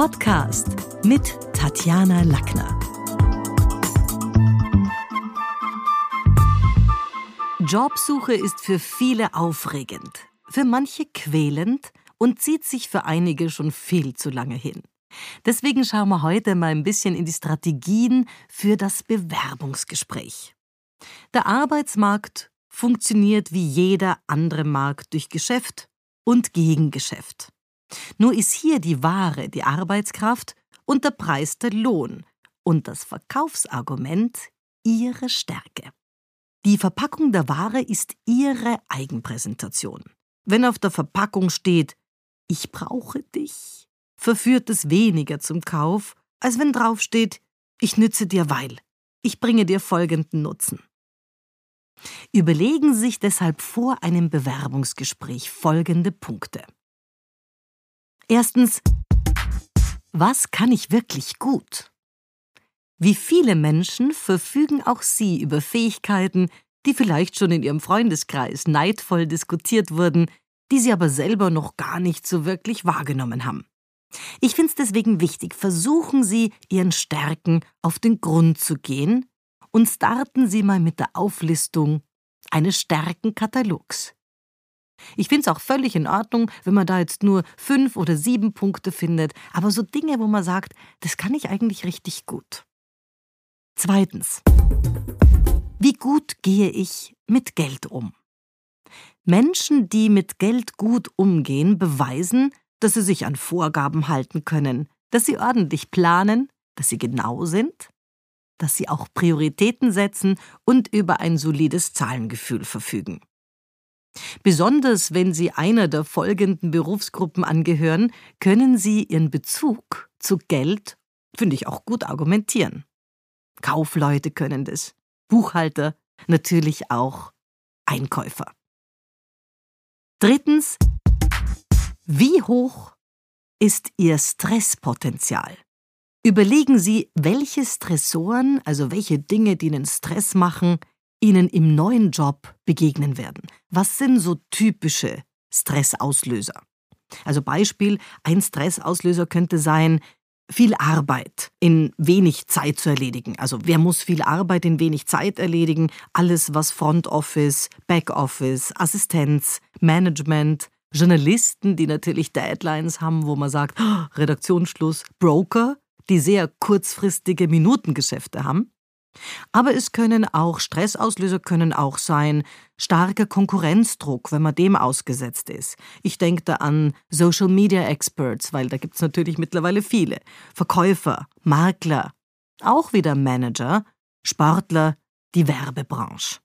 Podcast mit Tatjana Lackner. Jobsuche ist für viele aufregend, für manche quälend und zieht sich für einige schon viel zu lange hin. Deswegen schauen wir heute mal ein bisschen in die Strategien für das Bewerbungsgespräch. Der Arbeitsmarkt funktioniert wie jeder andere Markt durch Geschäft und Gegengeschäft. Nur ist hier die Ware die Arbeitskraft und der Preis der Lohn und das Verkaufsargument ihre Stärke. Die Verpackung der Ware ist ihre Eigenpräsentation. Wenn auf der Verpackung steht, ich brauche dich, verführt es weniger zum Kauf, als wenn draufsteht, ich nütze dir weil, ich bringe dir folgenden Nutzen. Überlegen Sie sich deshalb vor einem Bewerbungsgespräch folgende Punkte. Erstens, was kann ich wirklich gut? Wie viele Menschen verfügen auch Sie über Fähigkeiten, die vielleicht schon in Ihrem Freundeskreis neidvoll diskutiert wurden, die Sie aber selber noch gar nicht so wirklich wahrgenommen haben. Ich finde es deswegen wichtig, versuchen Sie, Ihren Stärken auf den Grund zu gehen und starten Sie mal mit der Auflistung eines Stärkenkatalogs. Ich finde es auch völlig in Ordnung, wenn man da jetzt nur fünf oder sieben Punkte findet, aber so Dinge, wo man sagt, das kann ich eigentlich richtig gut. Zweitens. Wie gut gehe ich mit Geld um? Menschen, die mit Geld gut umgehen, beweisen, dass sie sich an Vorgaben halten können, dass sie ordentlich planen, dass sie genau sind, dass sie auch Prioritäten setzen und über ein solides Zahlengefühl verfügen. Besonders wenn Sie einer der folgenden Berufsgruppen angehören, können Sie Ihren Bezug zu Geld, finde ich, auch gut argumentieren. Kaufleute können das, Buchhalter, natürlich auch Einkäufer. Drittens, wie hoch ist Ihr Stresspotenzial? Überlegen Sie, welche Stressoren, also welche Dinge, die Ihnen Stress machen, Ihnen im neuen Job begegnen werden. Was sind so typische Stressauslöser? Also Beispiel, ein Stressauslöser könnte sein, viel Arbeit in wenig Zeit zu erledigen. Also wer muss viel Arbeit in wenig Zeit erledigen? Alles, was Front Office, Back Office, Assistenz, Management, Journalisten, die natürlich Deadlines haben, wo man sagt, Redaktionsschluss, Broker, die sehr kurzfristige Minutengeschäfte haben. Aber es können auch Stressauslöser können auch sein starker Konkurrenzdruck, wenn man dem ausgesetzt ist. Ich denke da an Social Media Experts, weil da gibt es natürlich mittlerweile viele. Verkäufer, Makler, auch wieder Manager, Sportler, die Werbebranche.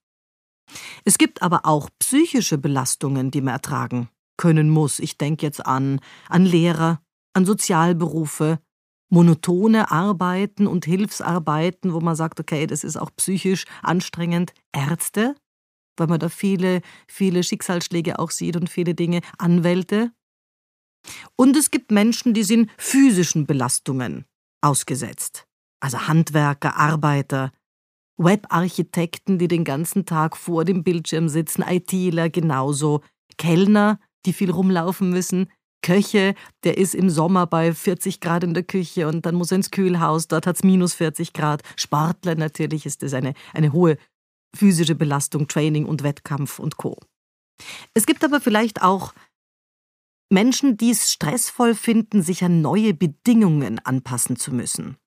Es gibt aber auch psychische Belastungen, die man ertragen können muss. Ich denke jetzt an, an Lehrer, an Sozialberufe, monotone Arbeiten und Hilfsarbeiten, wo man sagt, okay, das ist auch psychisch anstrengend. Ärzte, weil man da viele, viele Schicksalsschläge auch sieht und viele Dinge, Anwälte. Und es gibt Menschen, die sind physischen Belastungen ausgesetzt. Also Handwerker, Arbeiter, Webarchitekten, die den ganzen Tag vor dem Bildschirm sitzen, ITler genauso, Kellner, die viel rumlaufen müssen, Köche, der ist im Sommer bei 40 Grad in der Küche und dann muss er ins Kühlhaus, dort hat es minus 40 Grad. Sportler natürlich ist das eine, eine hohe physische Belastung, Training und Wettkampf und Co. Es gibt aber vielleicht auch Menschen, die es stressvoll finden, sich an neue Bedingungen anpassen zu müssen.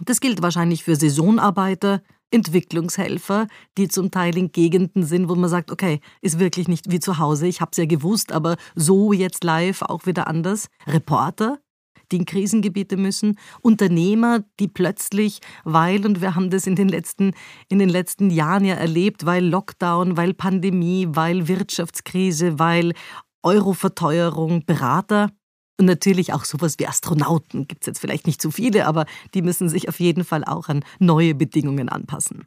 Das gilt wahrscheinlich für Saisonarbeiter, Entwicklungshelfer, die zum Teil in Gegenden sind, wo man sagt, okay, ist wirklich nicht wie zu Hause, ich habe es ja gewusst, aber so jetzt live auch wieder anders. Reporter, die in Krisengebiete müssen, Unternehmer, die plötzlich, weil, und wir haben das in den letzten, in den letzten Jahren ja erlebt, weil Lockdown, weil Pandemie, weil Wirtschaftskrise, weil Euroverteuerung, Berater, und natürlich auch sowas wie Astronauten gibt es jetzt vielleicht nicht so viele, aber die müssen sich auf jeden Fall auch an neue Bedingungen anpassen.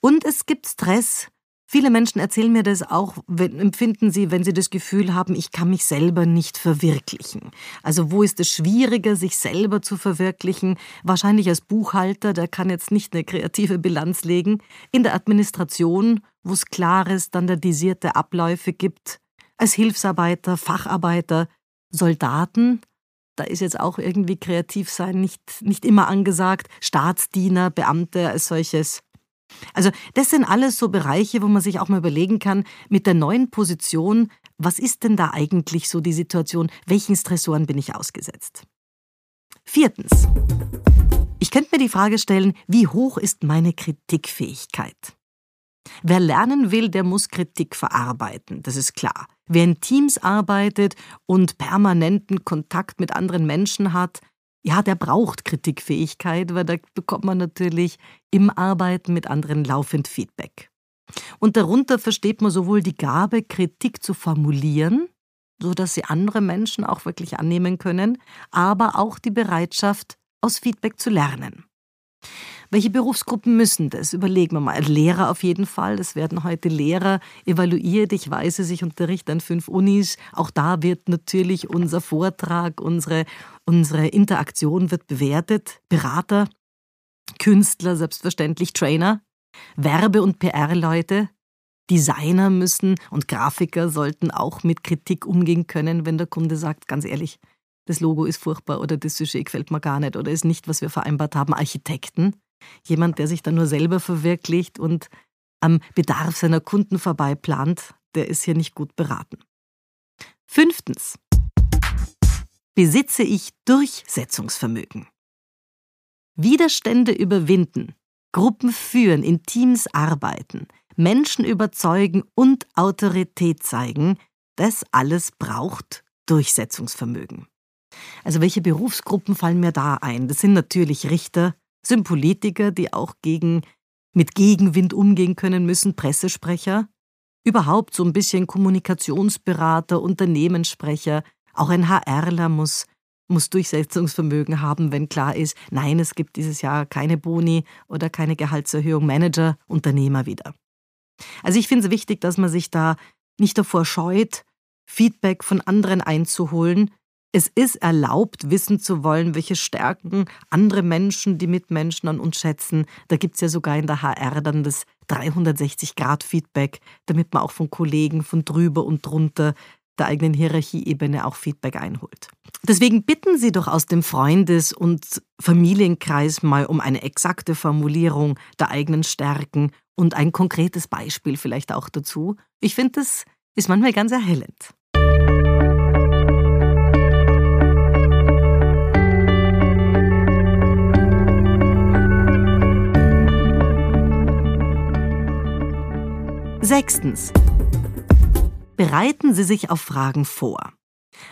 Und es gibt Stress. Viele Menschen erzählen mir das auch, wenn, empfinden sie, wenn sie das Gefühl haben, ich kann mich selber nicht verwirklichen. Also wo ist es schwieriger, sich selber zu verwirklichen? Wahrscheinlich als Buchhalter, der kann jetzt nicht eine kreative Bilanz legen. In der Administration, wo es klare, standardisierte Abläufe gibt. Als Hilfsarbeiter, Facharbeiter, Soldaten, da ist jetzt auch irgendwie kreativ sein nicht, nicht immer angesagt. Staatsdiener, Beamte als solches. Also das sind alles so Bereiche, wo man sich auch mal überlegen kann, mit der neuen Position, was ist denn da eigentlich so die Situation, welchen Stressoren bin ich ausgesetzt? Viertens. Ich könnte mir die Frage stellen, wie hoch ist meine Kritikfähigkeit? Wer lernen will, der muss Kritik verarbeiten, das ist klar. Wer in Teams arbeitet und permanenten Kontakt mit anderen Menschen hat, ja, der braucht Kritikfähigkeit, weil da bekommt man natürlich im Arbeiten mit anderen laufend Feedback. Und darunter versteht man sowohl die Gabe, Kritik zu formulieren, so dass sie andere Menschen auch wirklich annehmen können, aber auch die Bereitschaft, aus Feedback zu lernen. Welche Berufsgruppen müssen das? Überlegen wir mal. Lehrer auf jeden Fall. Es werden heute Lehrer evaluiert. Ich weiß es, ich unterrichte an fünf Unis. Auch da wird natürlich unser Vortrag, unsere, unsere Interaktion wird bewertet. Berater, Künstler, selbstverständlich Trainer, Werbe- und PR-Leute, Designer müssen und Grafiker sollten auch mit Kritik umgehen können, wenn der Kunde sagt, ganz ehrlich, das Logo ist furchtbar oder das Sujet gefällt mir gar nicht oder ist nicht, was wir vereinbart haben. Architekten, jemand, der sich dann nur selber verwirklicht und am Bedarf seiner Kunden vorbei plant, der ist hier nicht gut beraten. Fünftens. Besitze ich Durchsetzungsvermögen? Widerstände überwinden, Gruppen führen, in Teams arbeiten, Menschen überzeugen und Autorität zeigen, das alles braucht Durchsetzungsvermögen. Also welche Berufsgruppen fallen mir da ein? Das sind natürlich Richter, sind Politiker, die auch gegen, mit Gegenwind umgehen können müssen, Pressesprecher, überhaupt so ein bisschen Kommunikationsberater, Unternehmenssprecher, auch ein HRler muss, muss Durchsetzungsvermögen haben, wenn klar ist, nein, es gibt dieses Jahr keine Boni oder keine Gehaltserhöhung, Manager, Unternehmer wieder. Also ich finde es wichtig, dass man sich da nicht davor scheut, Feedback von anderen einzuholen, es ist erlaubt, wissen zu wollen, welche Stärken andere Menschen, die Mitmenschen an uns schätzen. Da gibt es ja sogar in der HR dann das 360-Grad-Feedback, damit man auch von Kollegen von drüber und drunter der eigenen Hierarchieebene auch Feedback einholt. Deswegen bitten Sie doch aus dem Freundes- und Familienkreis mal um eine exakte Formulierung der eigenen Stärken und ein konkretes Beispiel vielleicht auch dazu. Ich finde, das ist manchmal ganz erhellend. Sechstens. Bereiten Sie sich auf Fragen vor.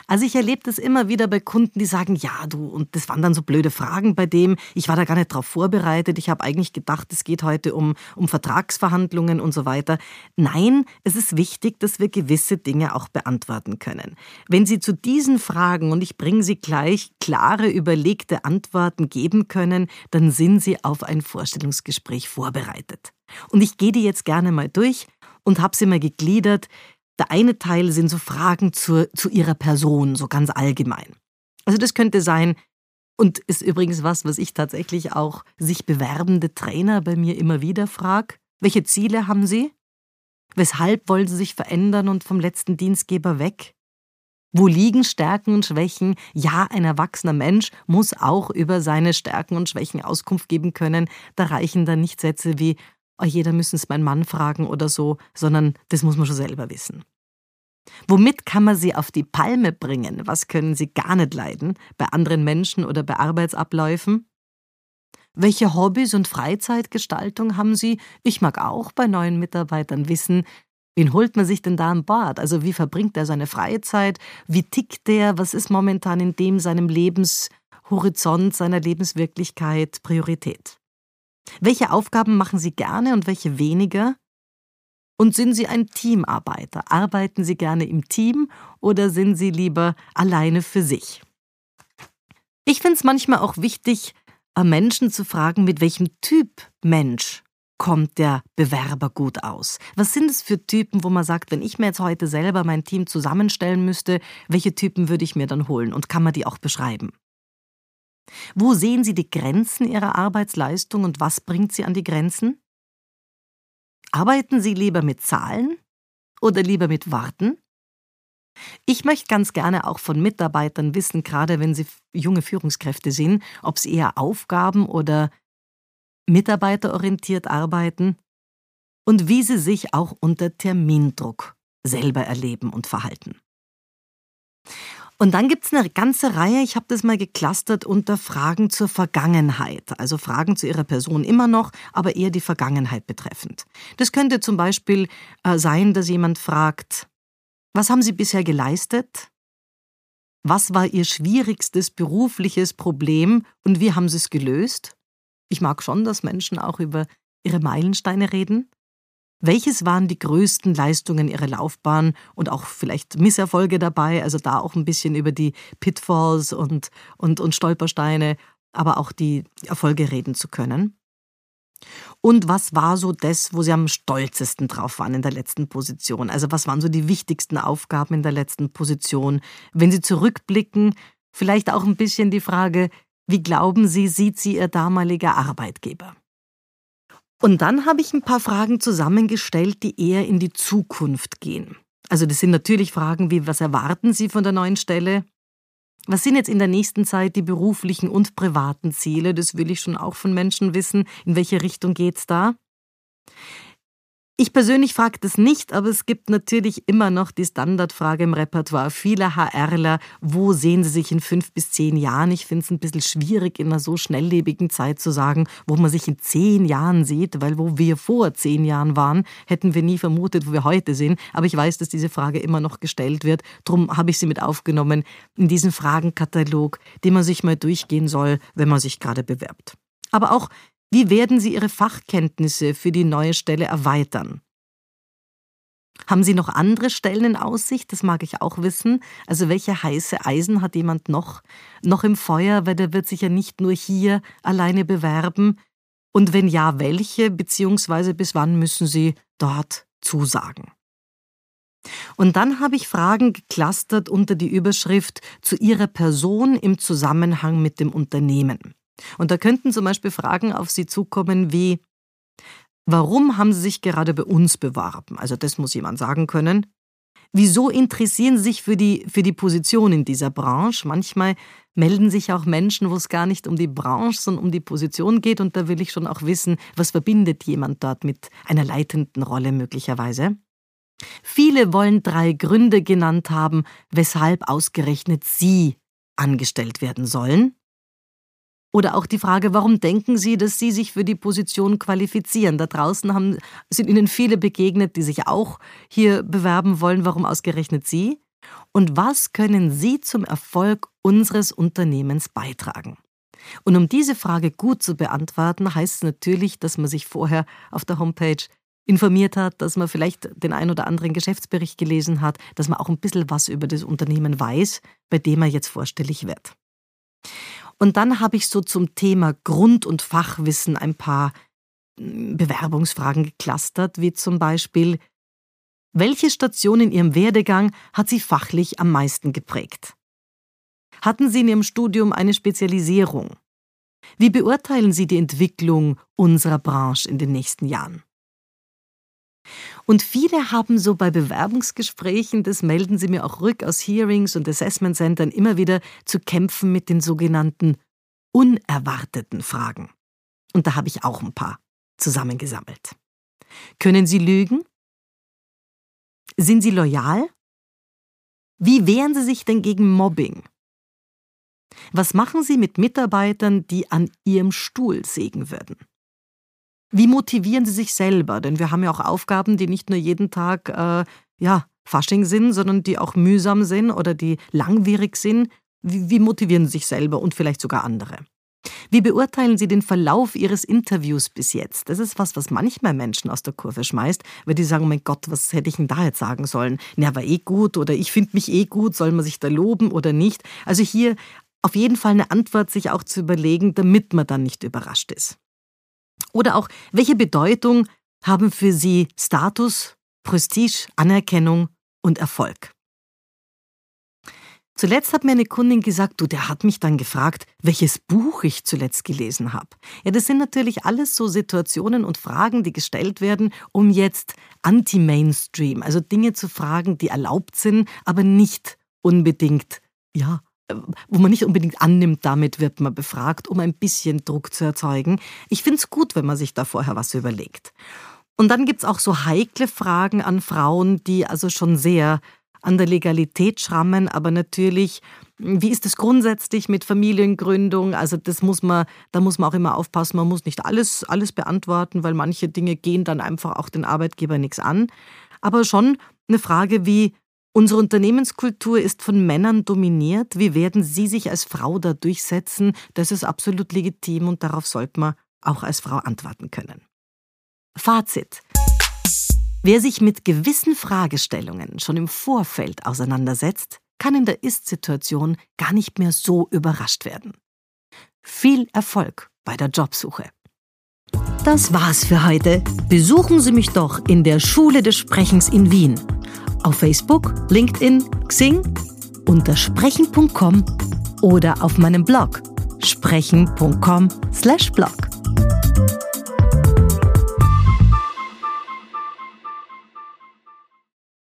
Also ich erlebe das immer wieder bei Kunden, die sagen, ja du, und das waren dann so blöde Fragen bei dem, ich war da gar nicht drauf vorbereitet, ich habe eigentlich gedacht, es geht heute um, um Vertragsverhandlungen und so weiter. Nein, es ist wichtig, dass wir gewisse Dinge auch beantworten können. Wenn Sie zu diesen Fragen, und ich bringe Sie gleich, klare, überlegte Antworten geben können, dann sind Sie auf ein Vorstellungsgespräch vorbereitet. Und ich gehe die jetzt gerne mal durch und habe sie mal gegliedert. Der eine Teil sind so Fragen zur, zu ihrer Person, so ganz allgemein. Also das könnte sein, und ist übrigens was, was ich tatsächlich auch sich bewerbende Trainer bei mir immer wieder frage. Welche Ziele haben Sie? Weshalb wollen Sie sich verändern und vom letzten Dienstgeber weg? Wo liegen Stärken und Schwächen? Ja, ein erwachsener Mensch muss auch über seine Stärken und Schwächen Auskunft geben können. Da reichen dann nicht Sätze wie oh, jeder müssen es meinen Mann fragen oder so, sondern das muss man schon selber wissen. Womit kann man sie auf die Palme bringen? Was können sie gar nicht leiden bei anderen Menschen oder bei Arbeitsabläufen? Welche Hobbys und Freizeitgestaltung haben Sie? Ich mag auch bei neuen Mitarbeitern wissen, wen holt man sich denn da an Bord? Also wie verbringt er seine Freizeit? Wie tickt der? Was ist momentan in dem seinem Lebenshorizont, seiner Lebenswirklichkeit Priorität? Welche Aufgaben machen Sie gerne und welche weniger? Und sind Sie ein Teamarbeiter? Arbeiten Sie gerne im Team oder sind Sie lieber alleine für sich? Ich finde es manchmal auch wichtig, Menschen zu fragen, mit welchem Typ Mensch kommt der Bewerber gut aus? Was sind es für Typen, wo man sagt, wenn ich mir jetzt heute selber mein Team zusammenstellen müsste, welche Typen würde ich mir dann holen und kann man die auch beschreiben? Wo sehen Sie die Grenzen Ihrer Arbeitsleistung und was bringt Sie an die Grenzen? Arbeiten Sie lieber mit Zahlen oder lieber mit Worten? Ich möchte ganz gerne auch von Mitarbeitern wissen, gerade wenn sie junge Führungskräfte sind, ob sie eher Aufgaben oder mitarbeiterorientiert arbeiten und wie sie sich auch unter Termindruck selber erleben und verhalten. Und dann gibt es eine ganze Reihe, ich habe das mal geclustert unter Fragen zur Vergangenheit, also Fragen zu ihrer Person immer noch, aber eher die Vergangenheit betreffend. Das könnte zum Beispiel äh, sein, dass jemand fragt, was haben Sie bisher geleistet? Was war Ihr schwierigstes berufliches Problem und wie haben Sie es gelöst? Ich mag schon, dass Menschen auch über ihre Meilensteine reden. Welches waren die größten Leistungen Ihrer Laufbahn und auch vielleicht Misserfolge dabei? Also da auch ein bisschen über die Pitfalls und, und, und Stolpersteine, aber auch die Erfolge reden zu können. Und was war so das, wo Sie am stolzesten drauf waren in der letzten Position? Also was waren so die wichtigsten Aufgaben in der letzten Position? Wenn Sie zurückblicken, vielleicht auch ein bisschen die Frage, wie glauben Sie, sieht Sie Ihr damaliger Arbeitgeber? Und dann habe ich ein paar Fragen zusammengestellt, die eher in die Zukunft gehen. Also das sind natürlich Fragen wie, was erwarten Sie von der neuen Stelle? Was sind jetzt in der nächsten Zeit die beruflichen und privaten Ziele? Das will ich schon auch von Menschen wissen. In welche Richtung geht's da? Ich persönlich frage das nicht, aber es gibt natürlich immer noch die Standardfrage im Repertoire vieler HRler, wo sehen sie sich in fünf bis zehn Jahren? Ich finde es ein bisschen schwierig, in einer so schnelllebigen Zeit zu sagen, wo man sich in zehn Jahren sieht, weil wo wir vor zehn Jahren waren, hätten wir nie vermutet, wo wir heute sind. Aber ich weiß, dass diese Frage immer noch gestellt wird. Darum habe ich sie mit aufgenommen in diesen Fragenkatalog, den man sich mal durchgehen soll, wenn man sich gerade bewerbt. Aber auch wie werden Sie Ihre Fachkenntnisse für die neue Stelle erweitern? Haben Sie noch andere Stellen in Aussicht? Das mag ich auch wissen. Also welche heiße Eisen hat jemand noch, noch im Feuer, weil der wird sich ja nicht nur hier alleine bewerben. Und wenn ja, welche, beziehungsweise bis wann müssen Sie dort zusagen? Und dann habe ich Fragen geclustert unter die Überschrift zu Ihrer Person im Zusammenhang mit dem Unternehmen. Und da könnten zum Beispiel Fragen auf Sie zukommen wie, warum haben Sie sich gerade bei uns beworben? Also das muss jemand sagen können. Wieso interessieren Sie sich für die, für die Position in dieser Branche? Manchmal melden sich auch Menschen, wo es gar nicht um die Branche, sondern um die Position geht. Und da will ich schon auch wissen, was verbindet jemand dort mit einer leitenden Rolle möglicherweise. Viele wollen drei Gründe genannt haben, weshalb ausgerechnet Sie angestellt werden sollen. Oder auch die Frage, warum denken Sie, dass Sie sich für die Position qualifizieren? Da draußen haben, sind Ihnen viele begegnet, die sich auch hier bewerben wollen. Warum ausgerechnet Sie? Und was können Sie zum Erfolg unseres Unternehmens beitragen? Und um diese Frage gut zu beantworten, heißt es natürlich, dass man sich vorher auf der Homepage informiert hat, dass man vielleicht den ein oder anderen Geschäftsbericht gelesen hat, dass man auch ein bisschen was über das Unternehmen weiß, bei dem er jetzt vorstellig wird. Und dann habe ich so zum Thema Grund- und Fachwissen ein paar hm, Bewerbungsfragen geclustert, wie zum Beispiel, welche Station in Ihrem Werdegang hat Sie fachlich am meisten geprägt? Hatten Sie in Ihrem Studium eine Spezialisierung? Wie beurteilen Sie die Entwicklung unserer Branche in den nächsten Jahren? Und viele haben so bei Bewerbungsgesprächen, das melden sie mir auch rück aus Hearings und Assessment Centern immer wieder zu kämpfen mit den sogenannten unerwarteten Fragen. Und da habe ich auch ein paar zusammengesammelt. Können Sie lügen? Sind Sie loyal? Wie wehren Sie sich denn gegen Mobbing? Was machen Sie mit Mitarbeitern, die an Ihrem Stuhl sägen würden? Wie motivieren Sie sich selber? Denn wir haben ja auch Aufgaben, die nicht nur jeden Tag äh, ja, Fasching sind, sondern die auch mühsam sind oder die langwierig sind. Wie, wie motivieren Sie sich selber und vielleicht sogar andere? Wie beurteilen Sie den Verlauf Ihres Interviews bis jetzt? Das ist was, was manchmal Menschen aus der Kurve schmeißt, weil die sagen, mein Gott, was hätte ich denn da jetzt sagen sollen? Na, war eh gut oder ich finde mich eh gut, soll man sich da loben oder nicht? Also hier auf jeden Fall eine Antwort sich auch zu überlegen, damit man dann nicht überrascht ist. Oder auch, welche Bedeutung haben für Sie Status, Prestige, Anerkennung und Erfolg? Zuletzt hat mir eine Kundin gesagt, du, der hat mich dann gefragt, welches Buch ich zuletzt gelesen habe. Ja, das sind natürlich alles so Situationen und Fragen, die gestellt werden, um jetzt anti-Mainstream, also Dinge zu fragen, die erlaubt sind, aber nicht unbedingt, ja, wo man nicht unbedingt annimmt, damit wird man befragt, um ein bisschen Druck zu erzeugen. Ich finde es gut, wenn man sich da vorher was überlegt. Und dann gibt es auch so heikle Fragen an Frauen, die also schon sehr an der Legalität schrammen, aber natürlich, wie ist es grundsätzlich mit Familiengründung? Also das muss man, da muss man auch immer aufpassen, man muss nicht alles, alles beantworten, weil manche Dinge gehen dann einfach auch den Arbeitgeber nichts an. Aber schon eine Frage wie, unsere Unternehmenskultur ist von Männern dominiert, wie werden Sie sich als Frau da durchsetzen? Das ist absolut legitim und darauf sollte man auch als Frau antworten können. Fazit. Wer sich mit gewissen Fragestellungen schon im Vorfeld auseinandersetzt, kann in der Ist-Situation gar nicht mehr so überrascht werden. Viel Erfolg bei der Jobsuche. Das war's für heute. Besuchen Sie mich doch in der Schule des Sprechens in Wien. Auf Facebook, LinkedIn, Xing, unter sprechen.com oder auf meinem Blog sprechen.com/blog.